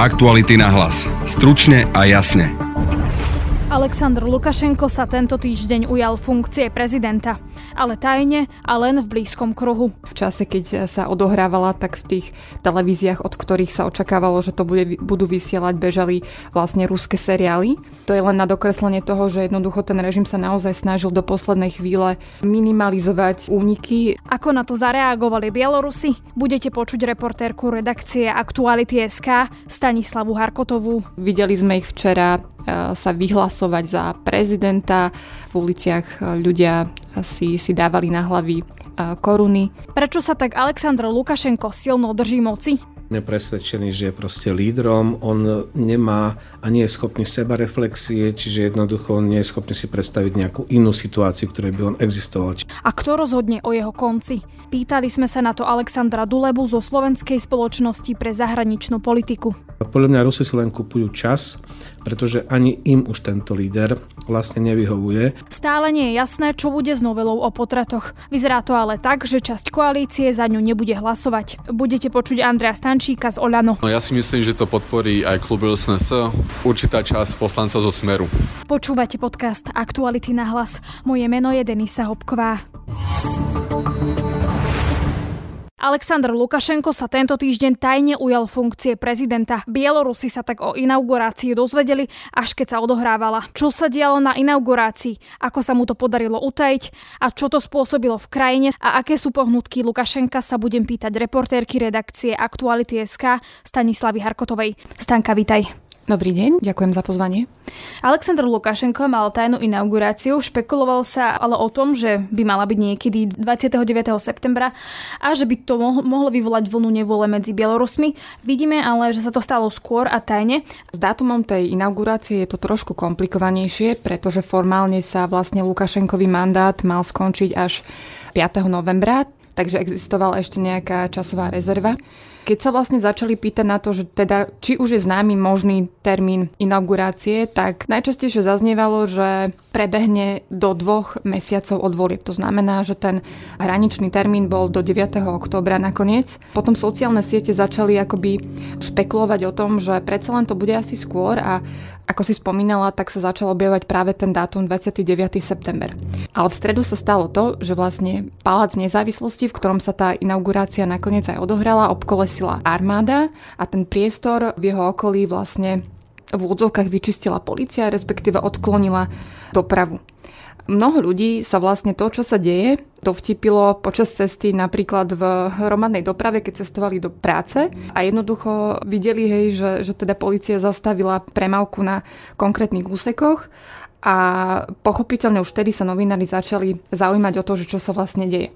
Aktuality na hlas. Stručne a jasne. Aleksandr Lukašenko sa tento týždeň ujal funkcie prezidenta, ale tajne a len v blízkom kruhu. V čase, keď sa odohrávala, tak v tých televíziách, od ktorých sa očakávalo, že to bude, budú vysielať, bežali vlastne ruské seriály. To je len na dokreslenie toho, že jednoducho ten režim sa naozaj snažil do poslednej chvíle minimalizovať úniky. Ako na to zareagovali Bielorusi? Budete počuť reportérku redakcie Aktuality.sk Stanislavu Harkotovú. Videli sme ich včera sa vyhlasovať za prezidenta. V uliciach ľudia si, si dávali na hlavy koruny. Prečo sa tak Aleksandr Lukašenko silno drží moci? Sme presvedčení, že je proste lídrom, on nemá a nie je schopný sebareflexie, čiže jednoducho on nie je schopný si predstaviť nejakú inú situáciu, v ktorej by on existoval. A kto rozhodne o jeho konci? Pýtali sme sa na to Alexandra Dulebu zo Slovenskej spoločnosti pre zahraničnú politiku. Podľa mňa Rusi si len kupujú čas, pretože ani im už tento líder vlastne nevyhovuje. Stále nie je jasné, čo bude s novelou o potratoch. Vyzerá to ale tak, že časť koalície za ňu nebude hlasovať. Budete počuť Andrea Stančíka z Olano. No ja si myslím, že to podporí aj klub LSNS, určitá časť poslancov zo Smeru. Počúvate podcast Aktuality na hlas. Moje meno je Denisa Hopková. Aleksandr Lukašenko sa tento týždeň tajne ujal funkcie prezidenta. Bielorusi sa tak o inaugurácii dozvedeli, až keď sa odohrávala. Čo sa dialo na inaugurácii, ako sa mu to podarilo utajiť a čo to spôsobilo v krajine a aké sú pohnutky Lukašenka sa budem pýtať reportérky redakcie Aktuality.sk Stanislavy Harkotovej. Stanka, vitaj. Dobrý deň, ďakujem za pozvanie. Aleksandr Lukašenko mal tajnú inauguráciu, špekuloval sa ale o tom, že by mala byť niekedy 29. septembra a že by to mohlo vyvolať vlnu nevôle medzi Bielorusmi. Vidíme ale, že sa to stalo skôr a tajne. S dátumom tej inaugurácie je to trošku komplikovanejšie, pretože formálne sa vlastne Lukašenkový mandát mal skončiť až 5. novembra, takže existovala ešte nejaká časová rezerva. Keď sa vlastne začali pýtať na to, že teda či už je známy možný termín inaugurácie, tak najčastejšie zaznievalo, že prebehne do dvoch mesiacov od volieb. To znamená, že ten hraničný termín bol do 9. oktobra nakoniec. Potom sociálne siete začali akoby špekulovať o tom, že predsa len to bude asi skôr a ako si spomínala, tak sa začal objavovať práve ten dátum 29. september. Ale v stredu sa stalo to, že vlastne Palác nezávislosti, v ktorom sa tá inaugurácia nakoniec aj odohrala, obkolesila armáda a ten priestor v jeho okolí vlastne v úvodzovkách vyčistila policia, respektíve odklonila dopravu. Mnoho ľudí sa vlastne to, čo sa deje, to vtipilo počas cesty napríklad v hromadnej doprave, keď cestovali do práce a jednoducho videli, hej, že, že teda policia zastavila premávku na konkrétnych úsekoch a pochopiteľne už vtedy sa novinári začali zaujímať o to, že čo sa vlastne deje.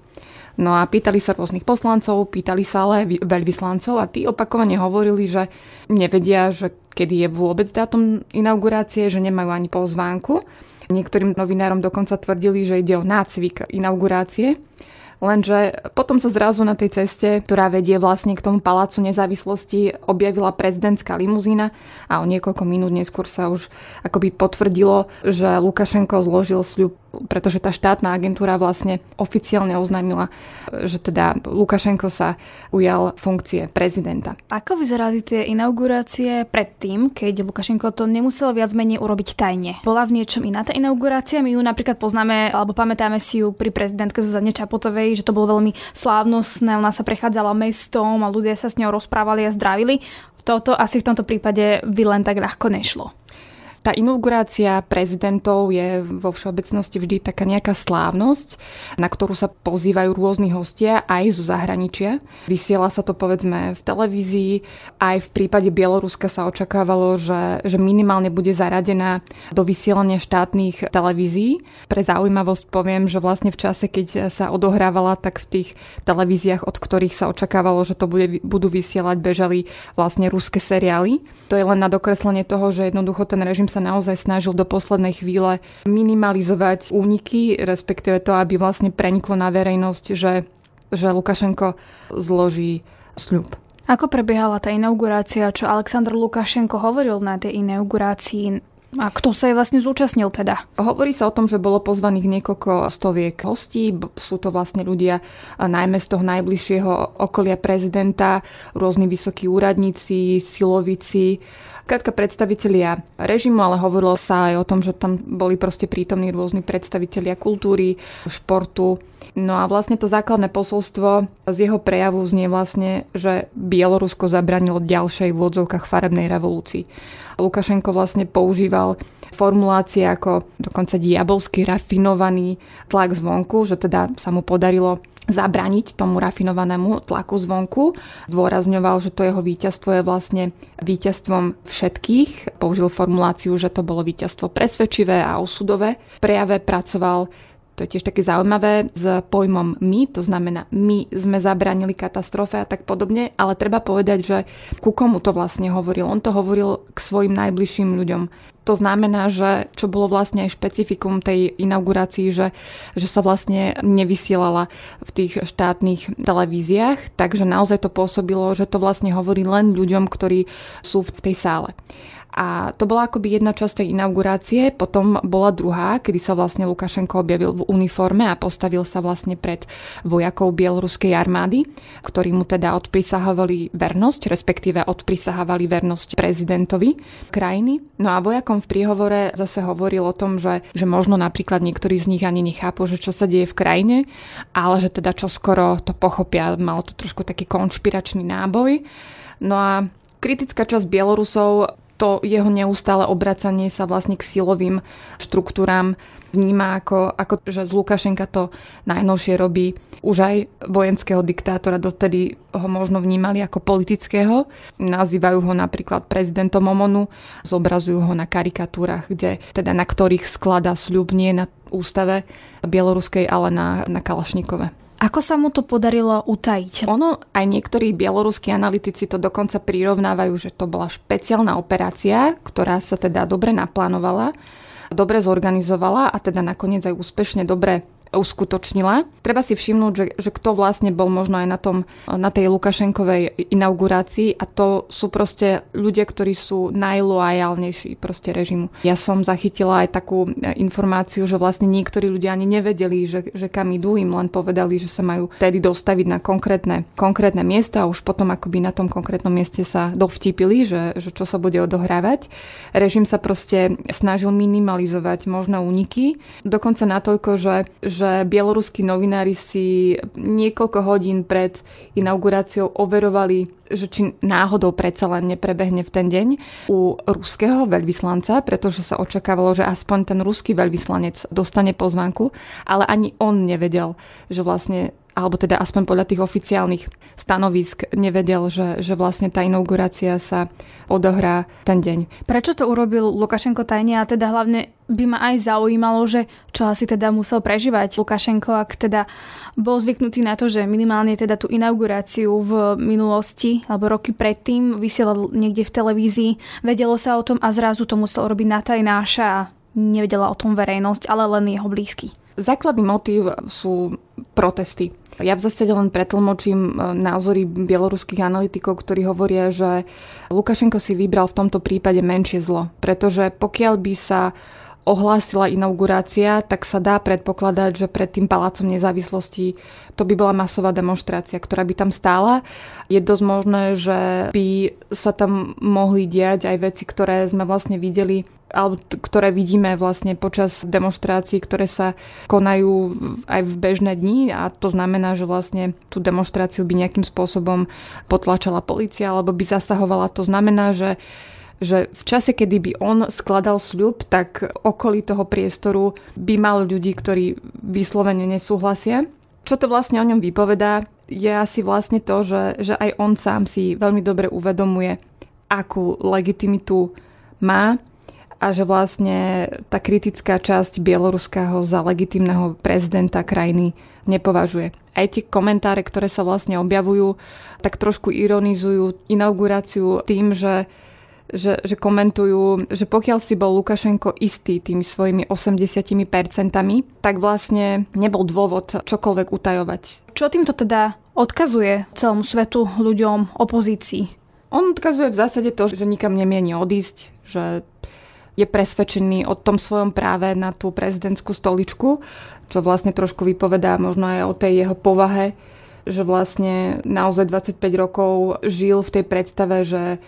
No a pýtali sa rôznych poslancov, pýtali sa ale veľvyslancov a tí opakovane hovorili, že nevedia, že kedy je vôbec dátum inaugurácie, že nemajú ani pozvánku Niektorým novinárom dokonca tvrdili, že ide o nácvik inaugurácie. Lenže potom sa zrazu na tej ceste, ktorá vedie vlastne k tomu palácu nezávislosti, objavila prezidentská limuzína a o niekoľko minút neskôr sa už akoby potvrdilo, že Lukašenko zložil sľub pretože tá štátna agentúra vlastne oficiálne oznámila, že teda Lukašenko sa ujal funkcie prezidenta. Ako vyzerali tie inaugurácie predtým, keď Lukašenko to nemusel viac menej urobiť tajne? Bola v niečom iná tá inaugurácia? My ju napríklad poznáme, alebo pamätáme si ju pri prezidentke Zuzane Že to bolo veľmi slávnostné, ona sa prechádzala mestom a ľudia sa s ňou rozprávali a zdravili. Toto asi v tomto prípade by len tak ľahko nešlo. Tá inaugurácia prezidentov je vo všeobecnosti vždy taká nejaká slávnosť, na ktorú sa pozývajú rôzni hostia aj zo zahraničia. Vysiela sa to povedzme v televízii, aj v prípade Bieloruska sa očakávalo, že, že minimálne bude zaradená do vysielania štátnych televízií. Pre zaujímavosť poviem, že vlastne v čase, keď sa odohrávala, tak v tých televíziách, od ktorých sa očakávalo, že to bude, budú vysielať, bežali vlastne ruské seriály. To je len na dokreslenie toho, že jednoducho ten režim sa naozaj snažil do poslednej chvíle minimalizovať úniky, respektíve to, aby vlastne preniklo na verejnosť, že, že Lukašenko zloží sľub. Ako prebiehala tá inaugurácia, čo Aleksandr Lukašenko hovoril na tej inaugurácii? A kto sa jej vlastne zúčastnil teda? Hovorí sa o tom, že bolo pozvaných niekoľko stoviek hostí. Sú to vlastne ľudia najmä z toho najbližšieho okolia prezidenta, rôzni vysokí úradníci, silovici, Krátka predstavitelia režimu, ale hovorilo sa aj o tom, že tam boli proste prítomní rôzni predstavitelia kultúry, športu. No a vlastne to základné posolstvo z jeho prejavu znie vlastne, že Bielorusko zabranilo ďalšej v odzovkách farebnej revolúcii. Lukašenko vlastne používal formulácie ako dokonca diabolsky rafinovaný tlak zvonku, že teda sa mu podarilo zabraniť tomu rafinovanému tlaku zvonku. Dôrazňoval, že to jeho víťazstvo je vlastne víťazstvom všetkých. Použil formuláciu, že to bolo víťazstvo presvedčivé a osudové. Prejave pracoval to je tiež také zaujímavé s pojmom my, to znamená my sme zabránili katastrofe a tak podobne, ale treba povedať, že ku komu to vlastne hovoril. On to hovoril k svojim najbližším ľuďom. To znamená, že čo bolo vlastne aj špecifikum tej inaugurácii, že, že sa vlastne nevysielala v tých štátnych televíziách, takže naozaj to pôsobilo, že to vlastne hovorí len ľuďom, ktorí sú v tej sále. A to bola akoby jedna časť tej inaugurácie, potom bola druhá, kedy sa vlastne Lukašenko objavil v uniforme a postavil sa vlastne pred vojakov bieloruskej armády, ktorí mu teda odprisahovali vernosť, respektíve odprisahovali vernosť prezidentovi krajiny. No a vojakom v príhovore zase hovoril o tom, že, že možno napríklad niektorí z nich ani nechápu, že čo sa deje v krajine, ale že teda čo skoro to pochopia, malo to trošku taký konšpiračný náboj. No a kritická časť Bielorusov to jeho neustále obracanie sa vlastne k silovým štruktúram vníma ako, ako že z Lukašenka to najnovšie robí už aj vojenského diktátora, dotedy ho možno vnímali ako politického. Nazývajú ho napríklad prezidentom Omonu, zobrazujú ho na karikatúrach, kde, teda na ktorých skladá sľub nie na ústave bieloruskej, ale na, na Kalašnikove. Ako sa mu to podarilo utajiť? Ono, aj niektorí bieloruskí analytici to dokonca prirovnávajú, že to bola špeciálna operácia, ktorá sa teda dobre naplánovala, dobre zorganizovala a teda nakoniec aj úspešne dobre uskutočnila. Treba si všimnúť, že, že kto vlastne bol možno aj na, tom, na tej Lukašenkovej inaugurácii a to sú proste ľudia, ktorí sú najloajálnejší proste režimu. Ja som zachytila aj takú informáciu, že vlastne niektorí ľudia ani nevedeli, že, že kam idú, im len povedali, že sa majú tedy dostaviť na konkrétne, konkrétne miesto a už potom akoby na tom konkrétnom mieste sa dovtipili, že, že čo sa bude odohrávať. Režim sa proste snažil minimalizovať možné úniky, dokonca natoľko, že, že že bieloruskí novinári si niekoľko hodín pred inauguráciou overovali, že či náhodou predsa len neprebehne v ten deň u ruského veľvyslanca, pretože sa očakávalo, že aspoň ten ruský veľvyslanec dostane pozvanku, ale ani on nevedel, že vlastne alebo teda aspoň podľa tých oficiálnych stanovisk nevedel, že, že vlastne tá inaugurácia sa odohrá ten deň. Prečo to urobil Lukašenko tajne a teda hlavne by ma aj zaujímalo, že čo asi teda musel prežívať Lukašenko, ak teda bol zvyknutý na to, že minimálne teda tú inauguráciu v minulosti alebo roky predtým vysielal niekde v televízii, vedelo sa o tom a zrazu to musel robiť na tajnáša a nevedela o tom verejnosť, ale len jeho blízky. Základný motív sú protesty. Ja v zásade len pretlmočím e, názory bieloruských analytikov, ktorí hovoria, že Lukašenko si vybral v tomto prípade menšie zlo, pretože pokiaľ by sa ohlásila inaugurácia, tak sa dá predpokladať, že pred tým palácom nezávislosti to by bola masová demonstrácia, ktorá by tam stála. Je dosť možné, že by sa tam mohli diať aj veci, ktoré sme vlastne videli alebo ktoré vidíme vlastne počas demonstrácií, ktoré sa konajú aj v bežné dni a to znamená, že vlastne tú demonstráciu by nejakým spôsobom potlačala policia alebo by zasahovala. To znamená, že že v čase, kedy by on skladal sľub, tak okolí toho priestoru by mal ľudí, ktorí vyslovene nesúhlasia. Čo to vlastne o ňom vypovedá, je asi vlastne to, že, že aj on sám si veľmi dobre uvedomuje, akú legitimitu má a že vlastne tá kritická časť bieloruského za legitimného prezidenta krajiny nepovažuje. Aj tie komentáre, ktoré sa vlastne objavujú, tak trošku ironizujú inauguráciu tým, že že, že komentujú, že pokiaľ si bol Lukašenko istý tými svojimi 80%, tak vlastne nebol dôvod čokoľvek utajovať. Čo týmto teda odkazuje celému svetu, ľuďom, opozícii? On odkazuje v zásade to, že nikam nemieni odísť, že je presvedčený o tom svojom práve na tú prezidentskú stoličku, čo vlastne trošku vypovedá možno aj o tej jeho povahe, že vlastne naozaj 25 rokov žil v tej predstave, že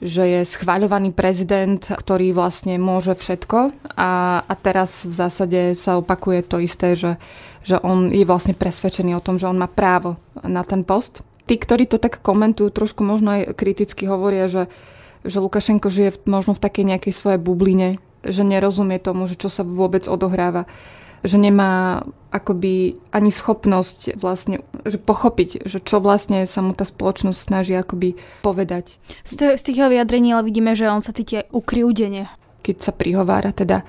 že je schváľovaný prezident, ktorý vlastne môže všetko a, a teraz v zásade sa opakuje to isté, že, že on je vlastne presvedčený o tom, že on má právo na ten post. Tí, ktorí to tak komentujú, trošku možno aj kriticky hovoria, že, že Lukašenko žije možno v takej nejakej svojej bubline, že nerozumie tomu, že čo sa vôbec odohráva že nemá akoby ani schopnosť vlastne že pochopiť, že čo vlastne sa mu tá spoločnosť snaží akoby povedať. Z, z tých jeho vyjadrení ale vidíme, že on sa cíti ukriúdene. Keď sa prihovára teda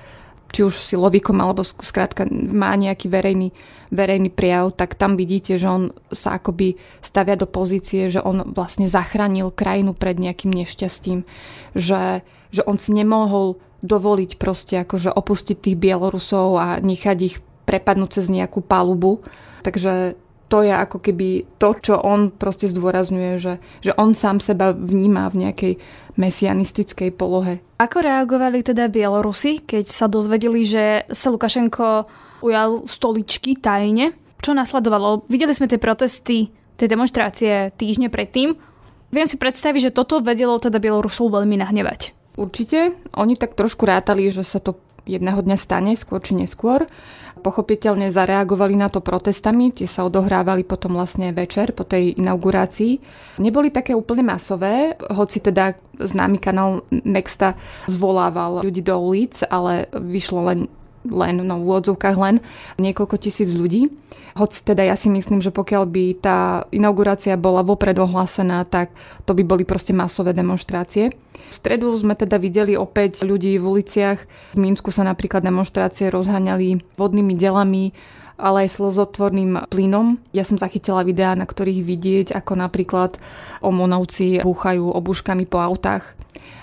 či už silovíkom, alebo skrátka má nejaký verejný, verejný prijav, tak tam vidíte, že on sa akoby stavia do pozície, že on vlastne zachránil krajinu pred nejakým nešťastím, že, že on si nemohol dovoliť proste akože opustiť tých Bielorusov a nechať ich prepadnúť cez nejakú palubu. Takže to je ako keby to, čo on proste zdôrazňuje, že, že on sám seba vníma v nejakej mesianistickej polohe. Ako reagovali teda Bielorusi, keď sa dozvedeli, že sa Lukašenko ujal stoličky tajne? Čo nasledovalo? Videli sme tie protesty, tie demonstrácie týždne predtým. Viem si predstaviť, že toto vedelo teda Bielorusov veľmi nahnevať. Určite. Oni tak trošku rátali, že sa to jedného dňa stane, skôr či neskôr. Pochopiteľne zareagovali na to protestami, tie sa odohrávali potom vlastne večer po tej inaugurácii. Neboli také úplne masové, hoci teda známy kanál Nexta zvolával ľudí do ulic, ale vyšlo len len, no v úvodzovkách len, niekoľko tisíc ľudí. Hoď teda ja si myslím, že pokiaľ by tá inaugurácia bola vopred ohlásená, tak to by boli proste masové demonstrácie. V stredu sme teda videli opäť ľudí v uliciach. V Mínsku sa napríklad demonstrácie rozháňali vodnými delami, ale aj slzotvorným plynom. Ja som zachytila videá, na ktorých vidieť, ako napríklad omonovci búchajú obuškami po autách.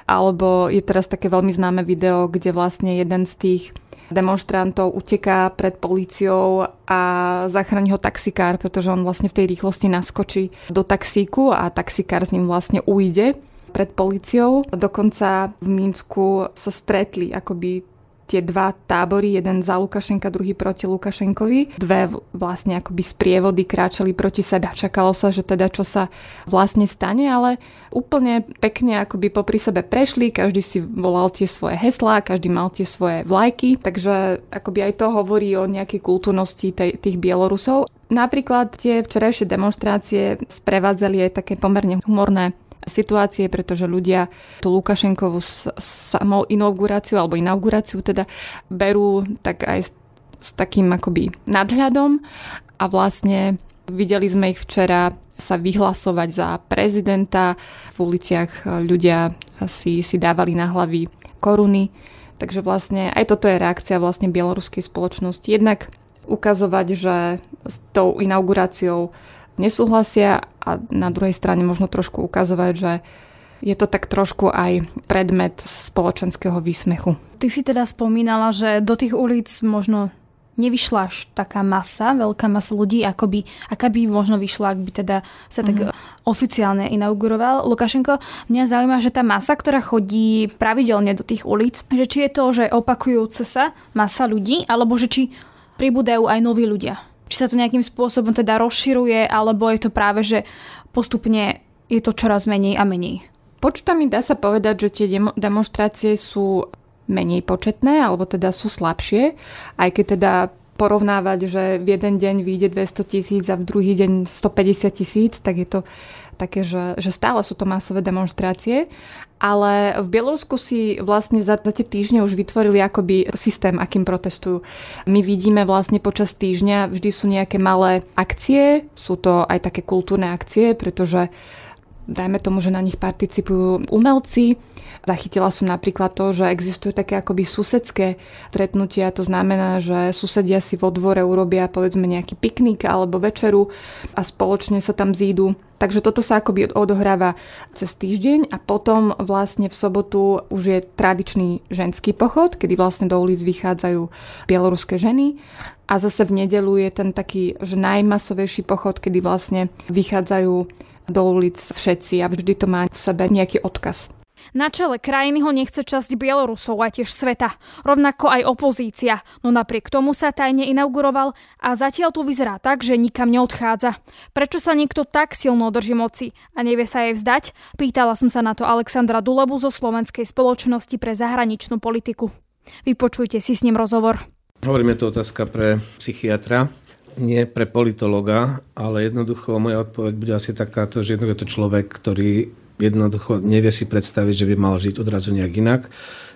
Alebo je teraz také veľmi známe video, kde vlastne jeden z tých demonstrantov uteká pred políciou a zachráni ho taxikár, pretože on vlastne v tej rýchlosti naskočí do taxíku a taxikár s ním vlastne ujde pred policiou. Dokonca v Mínsku sa stretli akoby tie dva tábory, jeden za Lukašenka, druhý proti Lukašenkovi. Dve vlastne akoby sprievody kráčali proti sebe a čakalo sa, že teda čo sa vlastne stane, ale úplne pekne akoby popri sebe prešli, každý si volal tie svoje heslá, každý mal tie svoje vlajky, takže akoby aj to hovorí o nejakej kultúrnosti tej, tých Bielorusov. Napríklad tie včerajšie demonstrácie sprevádzali aj také pomerne humorné situácie, pretože ľudia tú Lukašenkovú samou inauguráciu alebo inauguráciu teda berú tak aj s, s takým akoby nadhľadom a vlastne videli sme ich včera sa vyhlasovať za prezidenta. V uliciach ľudia si, si dávali na hlavy koruny. Takže vlastne aj toto je reakcia vlastne bieloruskej spoločnosti. Jednak ukazovať, že s tou inauguráciou nesúhlasia a na druhej strane možno trošku ukazovať, že je to tak trošku aj predmet spoločenského výsmechu. Ty si teda spomínala, že do tých ulic možno nevyšla až taká masa, veľká masa ľudí, ako by, aká by možno vyšla, ak by teda sa tak mm-hmm. oficiálne inauguroval Lukašenko. Mňa zaujíma, že tá masa, ktorá chodí pravidelne do tých ulic, že či je to, že opakujúce sa masa ľudí, alebo že či pribúdajú aj noví ľudia či sa to nejakým spôsobom teda rozširuje, alebo je to práve, že postupne je to čoraz menej a menej. Počtami dá sa povedať, že tie demonstrácie sú menej početné, alebo teda sú slabšie, aj keď teda porovnávať, že v jeden deň vyjde 200 tisíc a v druhý deň 150 tisíc, tak je to také, že, že stále sú to masové demonstrácie ale v Bielorusku si vlastne za, za tie týždne už vytvorili akoby systém, akým protestujú. My vidíme vlastne počas týždňa vždy sú nejaké malé akcie, sú to aj také kultúrne akcie, pretože dajme tomu, že na nich participujú umelci. Zachytila som napríklad to, že existujú také akoby susedské stretnutia, to znamená, že susedia si vo dvore urobia povedzme nejaký piknik alebo večeru a spoločne sa tam zídu. Takže toto sa akoby odohráva cez týždeň a potom vlastne v sobotu už je tradičný ženský pochod, kedy vlastne do ulic vychádzajú bieloruské ženy a zase v nedelu je ten taký že najmasovejší pochod, kedy vlastne vychádzajú do ulic všetci a vždy to má v sebe nejaký odkaz. Na čele krajiny ho nechce časť Bielorusov a tiež sveta, rovnako aj opozícia, no napriek tomu sa tajne inauguroval a zatiaľ tu vyzerá tak, že nikam neodchádza. Prečo sa niekto tak silno drží moci a nevie sa jej vzdať? Pýtala som sa na to Alexandra Dulebu zo Slovenskej spoločnosti pre zahraničnú politiku. Vypočujte si s ním rozhovor. Hovoríme to otázka pre psychiatra, nie pre politologa, ale jednoducho moja odpoveď bude asi takáto, že jednoducho je to človek, ktorý jednoducho nevie si predstaviť, že by mal žiť odrazu nejak inak,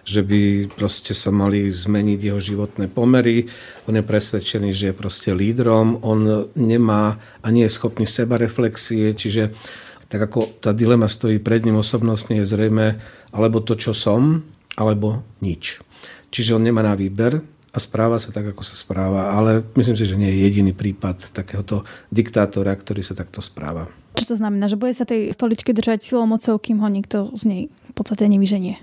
že by proste sa mali zmeniť jeho životné pomery. On je presvedčený, že je proste lídrom, on nemá a nie je schopný seba reflexie, čiže tak ako tá dilema stojí pred ním osobnostne je zrejme alebo to, čo som, alebo nič. Čiže on nemá na výber, a správa sa tak, ako sa správa. Ale myslím si, že nie je jediný prípad takéhoto diktátora, ktorý sa takto správa. Čo to znamená? Že bude sa tej stoličky držať silou mocou, kým ho nikto z nej v podstate nevyženie?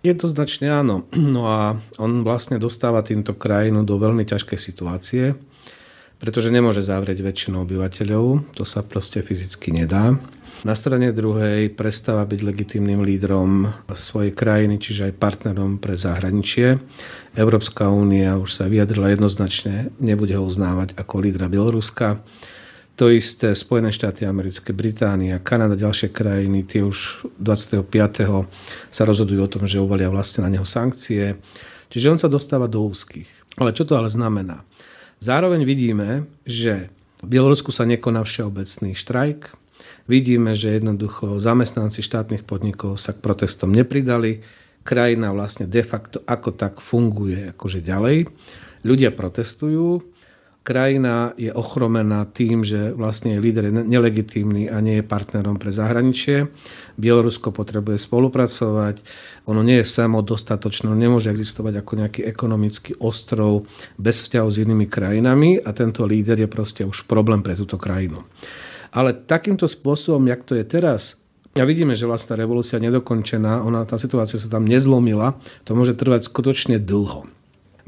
Jednoznačne áno. No a on vlastne dostáva týmto krajinu do veľmi ťažkej situácie, pretože nemôže zavrieť väčšinu obyvateľov. To sa proste fyzicky nedá. Na strane druhej prestáva byť legitímnym lídrom svojej krajiny, čiže aj partnerom pre zahraničie. Európska únia už sa vyjadrila jednoznačne, nebude ho uznávať ako lídra Bieloruska. To isté Spojené štáty americké, Británia, Kanada, ďalšie krajiny, tie už 25. sa rozhodujú o tom, že uvalia vlastne na neho sankcie. Čiže on sa dostáva do úzkých. Ale čo to ale znamená? Zároveň vidíme, že v Bielorusku sa nekoná všeobecný štrajk. Vidíme, že jednoducho zamestnanci štátnych podnikov sa k protestom nepridali. Krajina vlastne de facto ako tak funguje akože ďalej. Ľudia protestujú, krajina je ochromená tým, že vlastne je líder nelegitímny a nie je partnerom pre zahraničie. Bielorusko potrebuje spolupracovať, ono nie je samodostatočné, nemôže existovať ako nejaký ekonomický ostrov bez vzťahu s inými krajinami a tento líder je proste už problém pre túto krajinu. Ale takýmto spôsobom, jak to je teraz, a vidíme, že vlastná revolúcia nedokončená, ona, tá situácia sa tam nezlomila, to môže trvať skutočne dlho.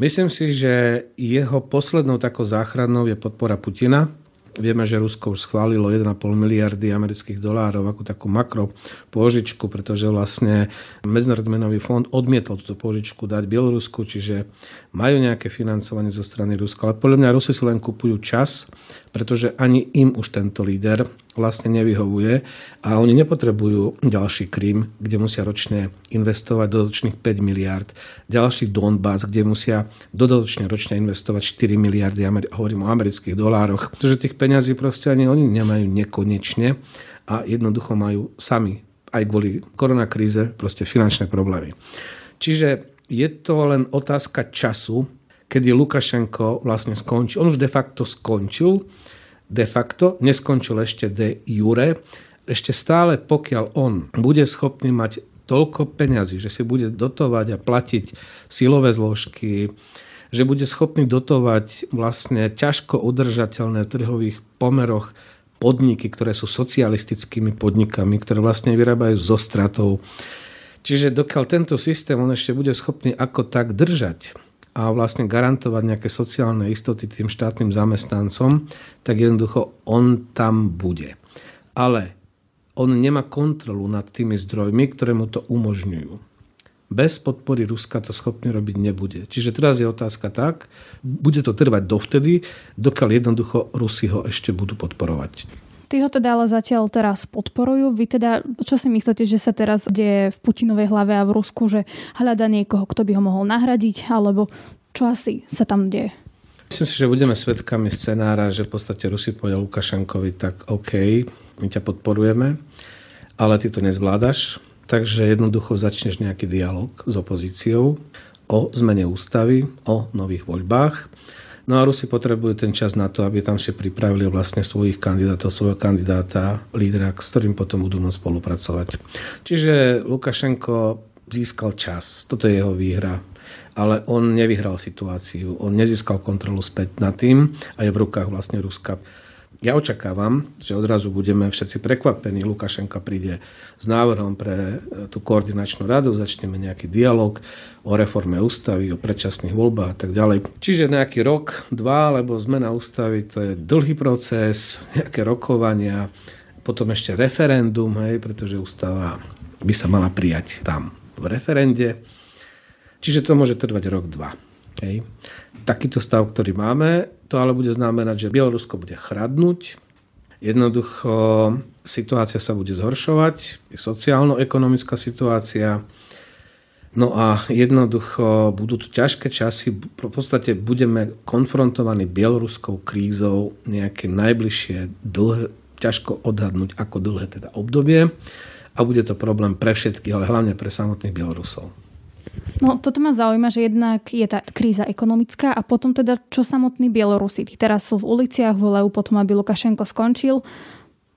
Myslím si, že jeho poslednou takou záchrannou je podpora Putina. Vieme, že Rusko už schválilo 1,5 miliardy amerických dolárov ako takú makro pôžičku, pretože vlastne Medzinárodný fond odmietol túto pôžičku dať Bielorusku, čiže majú nejaké financovanie zo strany Ruska. Ale podľa mňa Rusi si len kupujú čas, pretože ani im už tento líder vlastne nevyhovuje a oni nepotrebujú ďalší Krym, kde musia ročne investovať dodatočných 5 miliard, ďalší Donbass, kde musia dodatočne ročne investovať 4 miliardy, hovorím o amerických dolároch, pretože tých peňazí proste ani oni nemajú nekonečne a jednoducho majú sami aj kvôli koronakríze proste finančné problémy. Čiže je to len otázka času, kedy Lukašenko vlastne skončil. On už de facto skončil, de facto, neskončil ešte de jure. Ešte stále, pokiaľ on bude schopný mať toľko peňazí, že si bude dotovať a platiť silové zložky, že bude schopný dotovať vlastne ťažko udržateľné trhových pomeroch podniky, ktoré sú socialistickými podnikami, ktoré vlastne vyrábajú zo stratou, Čiže dokiaľ tento systém on ešte bude schopný ako tak držať a vlastne garantovať nejaké sociálne istoty tým štátnym zamestnancom, tak jednoducho on tam bude. Ale on nemá kontrolu nad tými zdrojmi, ktoré mu to umožňujú. Bez podpory Ruska to schopný robiť nebude. Čiže teraz je otázka tak, bude to trvať dovtedy, dokiaľ jednoducho Rusi ho ešte budú podporovať. Tí ho teda ale zatiaľ teraz podporujú. Vy teda, čo si myslíte, že sa teraz deje v Putinovej hlave a v Rusku, že hľada niekoho, kto by ho mohol nahradiť, alebo čo asi sa tam deje? Myslím si, že budeme svedkami scenára, že v podstate Rusi povedia Lukašenkovi, tak OK, my ťa podporujeme, ale ty to nezvládaš, takže jednoducho začneš nejaký dialog s opozíciou o zmene ústavy, o nových voľbách No a Rusi potrebujú ten čas na to, aby tam si pripravili vlastne svojich kandidátov, svojho kandidáta, lídra, s ktorým potom budú môcť spolupracovať. Čiže Lukašenko získal čas. Toto je jeho výhra. Ale on nevyhral situáciu. On nezískal kontrolu späť nad tým a je v rukách vlastne Ruska. Ja očakávam, že odrazu budeme všetci prekvapení. Lukašenka príde s návrhom pre e, tú koordinačnú radu, začneme nejaký dialog o reforme ústavy, o predčasných voľbách a tak ďalej. Čiže nejaký rok, dva, lebo zmena ústavy to je dlhý proces, nejaké rokovania, potom ešte referendum, hej, pretože ústava by sa mala prijať tam v referende. Čiže to môže trvať rok, dva. Hej. Takýto stav, ktorý máme, to ale bude znamenať, že Bielorusko bude chradnúť, jednoducho situácia sa bude zhoršovať, sociálno-ekonomická situácia, No a jednoducho budú tu ťažké časy, v podstate budeme konfrontovaní bieloruskou krízou nejaké najbližšie dlhé, ťažko odhadnúť ako dlhé teda obdobie a bude to problém pre všetkých, ale hlavne pre samotných Bielorusov. No toto ma zaujíma, že jednak je tá kríza ekonomická a potom teda čo samotní Bielorusi. Teraz sú v uliciach, volajú potom, aby Lukašenko skončil.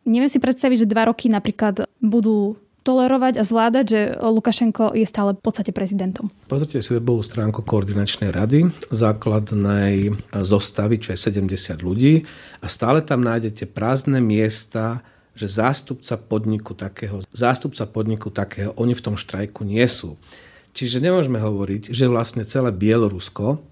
Neviem si predstaviť, že dva roky napríklad budú tolerovať a zvládať, že Lukašenko je stále v podstate prezidentom. Pozrite si webovú stránku Koordinačnej rady, základnej zostavy, čo je 70 ľudí a stále tam nájdete prázdne miesta, že zástupca podniku takého, zástupca podniku takého, oni v tom štrajku nie sú. Čiže nemôžeme hovoriť, že vlastne celé Bielorusko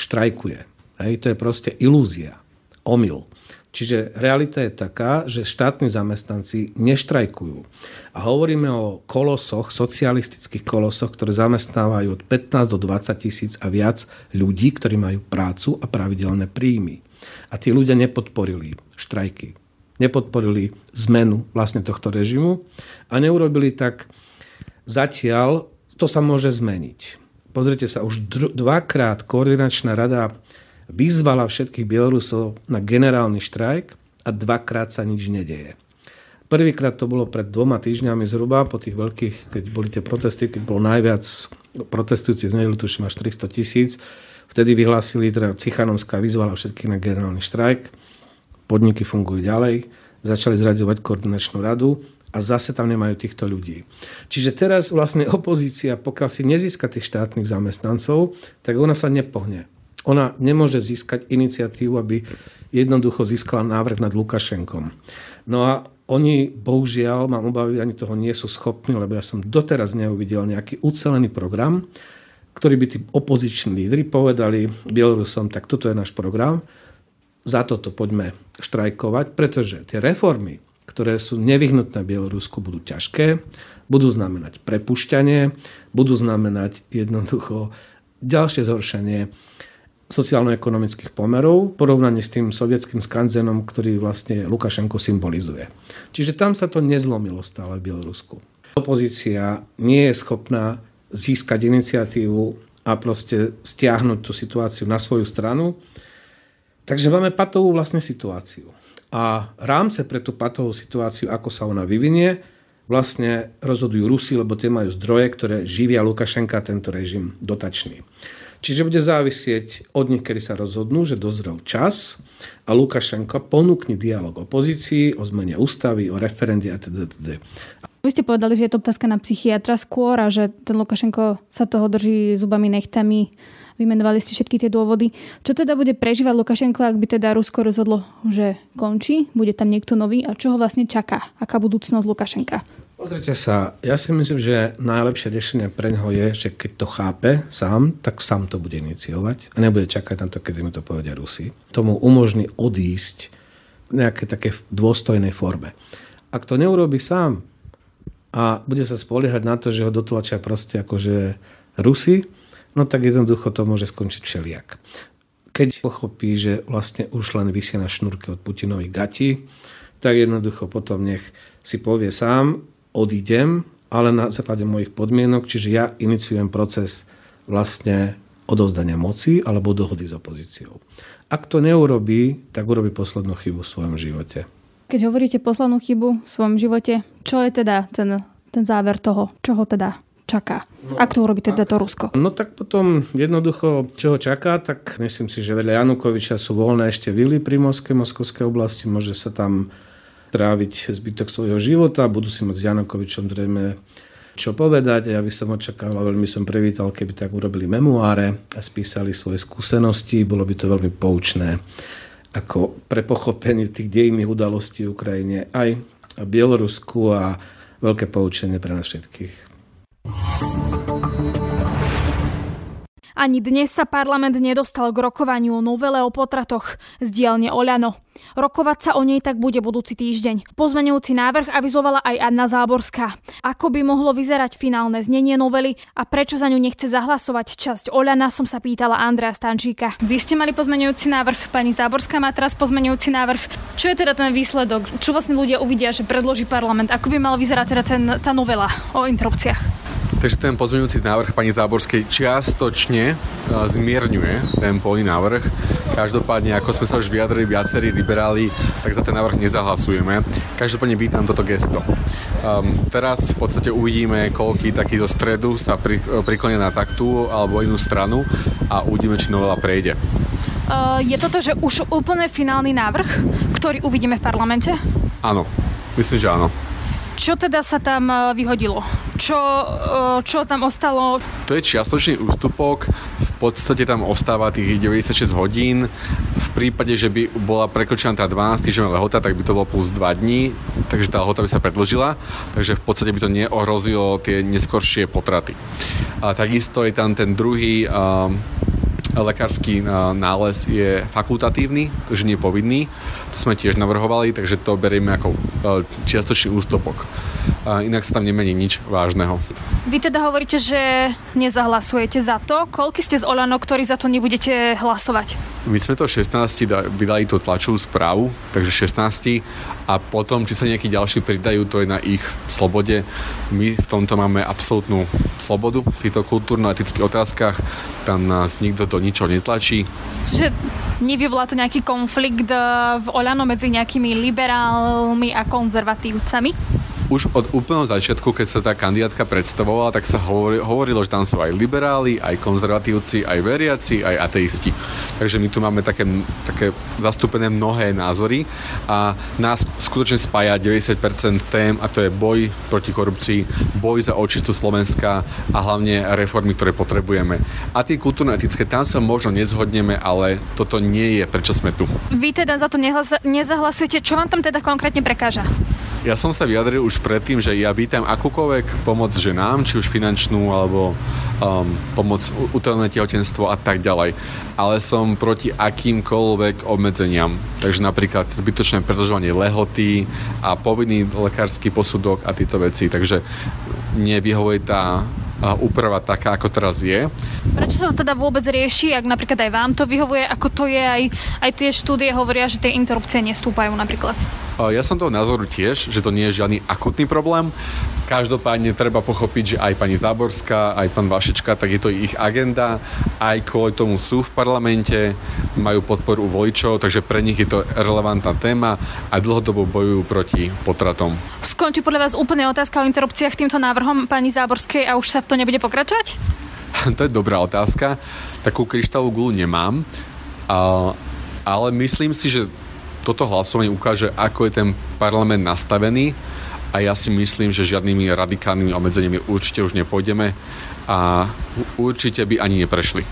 štrajkuje. Hej, to je proste ilúzia, omyl. Čiže realita je taká, že štátni zamestnanci neštrajkujú. A hovoríme o kolosoch, socialistických kolosoch, ktoré zamestnávajú od 15 do 20 tisíc a viac ľudí, ktorí majú prácu a pravidelné príjmy. A tí ľudia nepodporili štrajky. Nepodporili zmenu vlastne tohto režimu a neurobili tak zatiaľ, to sa môže zmeniť. Pozrite sa, už dvakrát koordinačná rada vyzvala všetkých Bielorusov na generálny štrajk a dvakrát sa nič nedeje. Prvýkrát to bolo pred dvoma týždňami zhruba, po tých veľkých, keď boli tie protesty, keď bolo najviac protestujúcich nedelu, tuším až 300 tisíc. Vtedy vyhlásili, teda Cichanovská vyzvala všetkých na generálny štrajk. Podniky fungujú ďalej, začali zraďovať koordinačnú radu a zase tam nemajú týchto ľudí. Čiže teraz vlastne opozícia, pokiaľ si nezíska tých štátnych zamestnancov, tak ona sa nepohne. Ona nemôže získať iniciatívu, aby jednoducho získala návrh nad Lukašenkom. No a oni, bohužiaľ, mám obavy, ani toho nie sú schopní, lebo ja som doteraz neuvidel nejaký ucelený program, ktorý by tí opoziční lídry povedali Bielorusom, tak toto je náš program, za toto poďme štrajkovať, pretože tie reformy, ktoré sú nevyhnutné Bielorusku, budú ťažké, budú znamenať prepušťanie, budú znamenať jednoducho ďalšie zhoršenie sociálno-ekonomických pomerov porovnaní s tým sovietským skanzenom, ktorý vlastne Lukašenko symbolizuje. Čiže tam sa to nezlomilo stále v Bielorusku. Opozícia nie je schopná získať iniciatívu a proste stiahnuť tú situáciu na svoju stranu. Takže máme patovú vlastne situáciu. A rámce pre tú patovú situáciu, ako sa ona vyvinie, vlastne rozhodujú Rusi, lebo tie majú zdroje, ktoré živia Lukašenka tento režim dotačný. Čiže bude závisieť od nich, kedy sa rozhodnú, že dozrel čas a Lukašenko ponúkne dialog opozícii o zmene ústavy, o referende a teda. Vy ste povedali, že je to otázka na psychiatra skôr a že ten Lukašenko sa toho drží zubami, nechtami. Vymenovali ste všetky tie dôvody. Čo teda bude prežívať Lukašenko, ak by teda Rusko rozhodlo, že končí, bude tam niekto nový a čo ho vlastne čaká? Aká budúcnosť Lukašenka? Pozrite sa, ja si myslím, že najlepšie riešenie pre ňoho je, že keď to chápe sám, tak sám to bude iniciovať a nebude čakať na to, kedy mu to povedia Rusi. Tomu umožní odísť v nejakej také dôstojnej forme. Ak to neurobi sám a bude sa spoliehať na to, že ho dotlačia proste akože Rusi, no tak jednoducho to môže skončiť všelijak. Keď pochopí, že vlastne už len vysie na šnúrke od Putinových gatí, tak jednoducho potom nech si povie sám, odídem, ale na základe mojich podmienok, čiže ja iniciujem proces vlastne odovzdania moci alebo dohody s opozíciou. Ak to neurobí, tak urobí poslednú chybu v svojom živote. Keď hovoríte poslednú chybu v svojom živote, čo je teda ten, ten záver toho? Čo ho teda čaká? Ak to urobí teda to Rusko? No tak potom jednoducho, čo ho čaká, tak myslím si, že vedľa Janukoviča sú voľné ešte vily pri Moskve, Moskovskej oblasti. Môže sa tam tráviť zbytok svojho života. Budú si mať s Janokovičom zrejme čo povedať. Ja by som očakával, veľmi som privítal, keby tak urobili memoáre a spísali svoje skúsenosti. Bolo by to veľmi poučné ako pre pochopenie tých dejných udalostí v Ukrajine aj v Bielorusku a veľké poučenie pre nás všetkých. Ani dnes sa parlament nedostal k rokovaniu o novele o potratoch z dielne Oľano. Rokovať sa o nej tak bude budúci týždeň. Pozmenujúci návrh avizovala aj Anna Záborská. Ako by mohlo vyzerať finálne znenie novely a prečo za ňu nechce zahlasovať časť Oľana, som sa pýtala Andrea Stančíka. Vy ste mali pozmenujúci návrh, pani Záborská má teraz pozmenujúci návrh. Čo je teda ten výsledok? Čo vlastne ľudia uvidia, že predloží parlament? Ako by mal vyzerať teda ten, tá novela o interrupciách? Takže ten pozmeňujúci návrh pani Záborskej čiastočne e, zmierňuje ten pôvodný návrh. Každopádne, ako sme sa už vyjadrili viacerí liberáli, tak za ten návrh nezahlasujeme. Každopádne vítam toto gesto. Um, teraz v podstate uvidíme, koľký takýto stredu sa pri, e, priklonia na taktu alebo inú stranu a uvidíme, či novela prejde. Uh, je toto, že už úplne finálny návrh, ktorý uvidíme v parlamente? Áno, myslím, že áno. Čo teda sa tam e, vyhodilo? Čo, e, čo tam ostalo? To je čiastočný ústupok. V podstate tam ostáva tých 96 hodín. V prípade, že by bola prekročená tá 12 týždňová lehota, tak by to bolo plus 2 dní, takže tá lehota by sa predlžila, takže v podstate by to neohrozilo tie neskoršie potraty. A takisto je tam ten druhý lekársky nález je fakultatívny, takže nie povinný. To sme tiež navrhovali, takže to berieme ako e, čiastočný ústupok. Inak sa tam nemení nič vážneho. Vy teda hovoríte, že nezahlasujete za to. Koľky ste z Olano, ktorí za to nebudete hlasovať? My sme to 16 vydali tú tlačovú správu, takže 16 a potom, či sa nejakí ďalší pridajú, to je na ich slobode. My v tomto máme absolútnu slobodu v týchto kultúrno-etických otázkach. Tam nás nikto do ničoho netlačí. Čiže nevyvolá to nejaký konflikt eh, v Olano medzi nejakými liberálmi a konzervatívcami? Už od úplného začiatku, keď sa tá kandidátka predstavovala, tak sa hovorilo, hovorilo, že tam sú aj liberáli, aj konzervatívci, aj veriaci, aj ateisti. Takže my tu máme také, také zastúpené mnohé názory a nás skutočne spája 90% tém a to je boj proti korupcii, boj za očistu Slovenska a hlavne reformy, ktoré potrebujeme. A tie kultúrno-etické, tam sa možno nezhodneme, ale toto nie je, prečo sme tu. Vy teda za to nezahlasujete. Čo vám tam teda konkrétne prekáža? Ja som sa vyjadril už predtým, že ja vítam akúkoľvek pomoc ženám, či už finančnú alebo um, pomoc utelné tehotenstvo a tak ďalej. Ale som proti akýmkoľvek obmedzeniam. Takže napríklad zbytočné predlžovanie lehoty a povinný lekársky posudok a tieto veci. Takže nevyhovuje tá úprava taká, ako teraz je. Prečo sa to teda vôbec rieši, ak napríklad aj vám to vyhovuje, ako to je, aj, aj tie štúdie hovoria, že tie interrupcie nestúpajú napríklad? Ja som toho názoru tiež, že to nie je žiadny akutný problém. Každopádne treba pochopiť, že aj pani Záborská, aj pán Vašečka, tak je to ich agenda. Aj kvôli tomu sú v parlamente, majú podporu voličov, takže pre nich je to relevantná téma a dlhodobo bojujú proti potratom. Skončí podľa vás úplne otázka o interrupciách týmto návrhom pani Záborskej a už sa v to nebude pokračovať? to je dobrá otázka. Takú kryštálovú gulu nemám, ale myslím si, že toto hlasovanie ukáže, ako je ten parlament nastavený a ja si myslím, že žiadnymi radikálnymi obmedzeniami určite už nepôjdeme a určite by ani neprešli.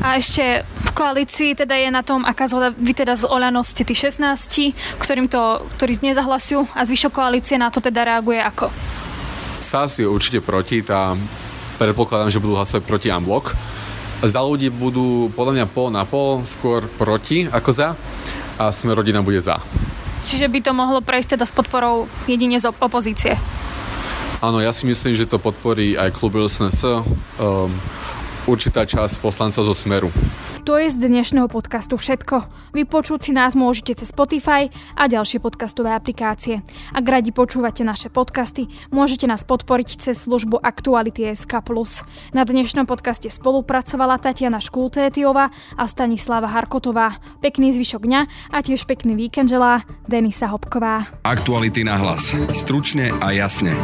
A ešte v koalícii teda je na tom, aká zhoda, vy teda v Olano ste tí 16, ktorým to, ktorí nezahlasujú a zvyšok koalície na to teda reaguje ako? SAS je určite proti, tá predpokladám, že budú hlasovať proti Amblok. Za ľudí budú podľa mňa pol na pol, skôr proti ako za a sme rodina bude za. Čiže by to mohlo prejsť teda s podporou jedine z opozície? Áno, ja si myslím, že to podporí aj klub LSNS, um, určitá časť poslancov zo Smeru. To je z dnešného podcastu všetko. Vypočuť si nás môžete cez Spotify a ďalšie podcastové aplikácie. Ak radi počúvate naše podcasty, môžete nás podporiť cez službu Aktuality.sk+. Na dnešnom podcaste spolupracovala Tatiana Škultétiová a Stanislava Harkotová. Pekný zvyšok dňa a tiež pekný víkend želá Denisa Hopková. Aktuality na hlas. Stručne a jasne.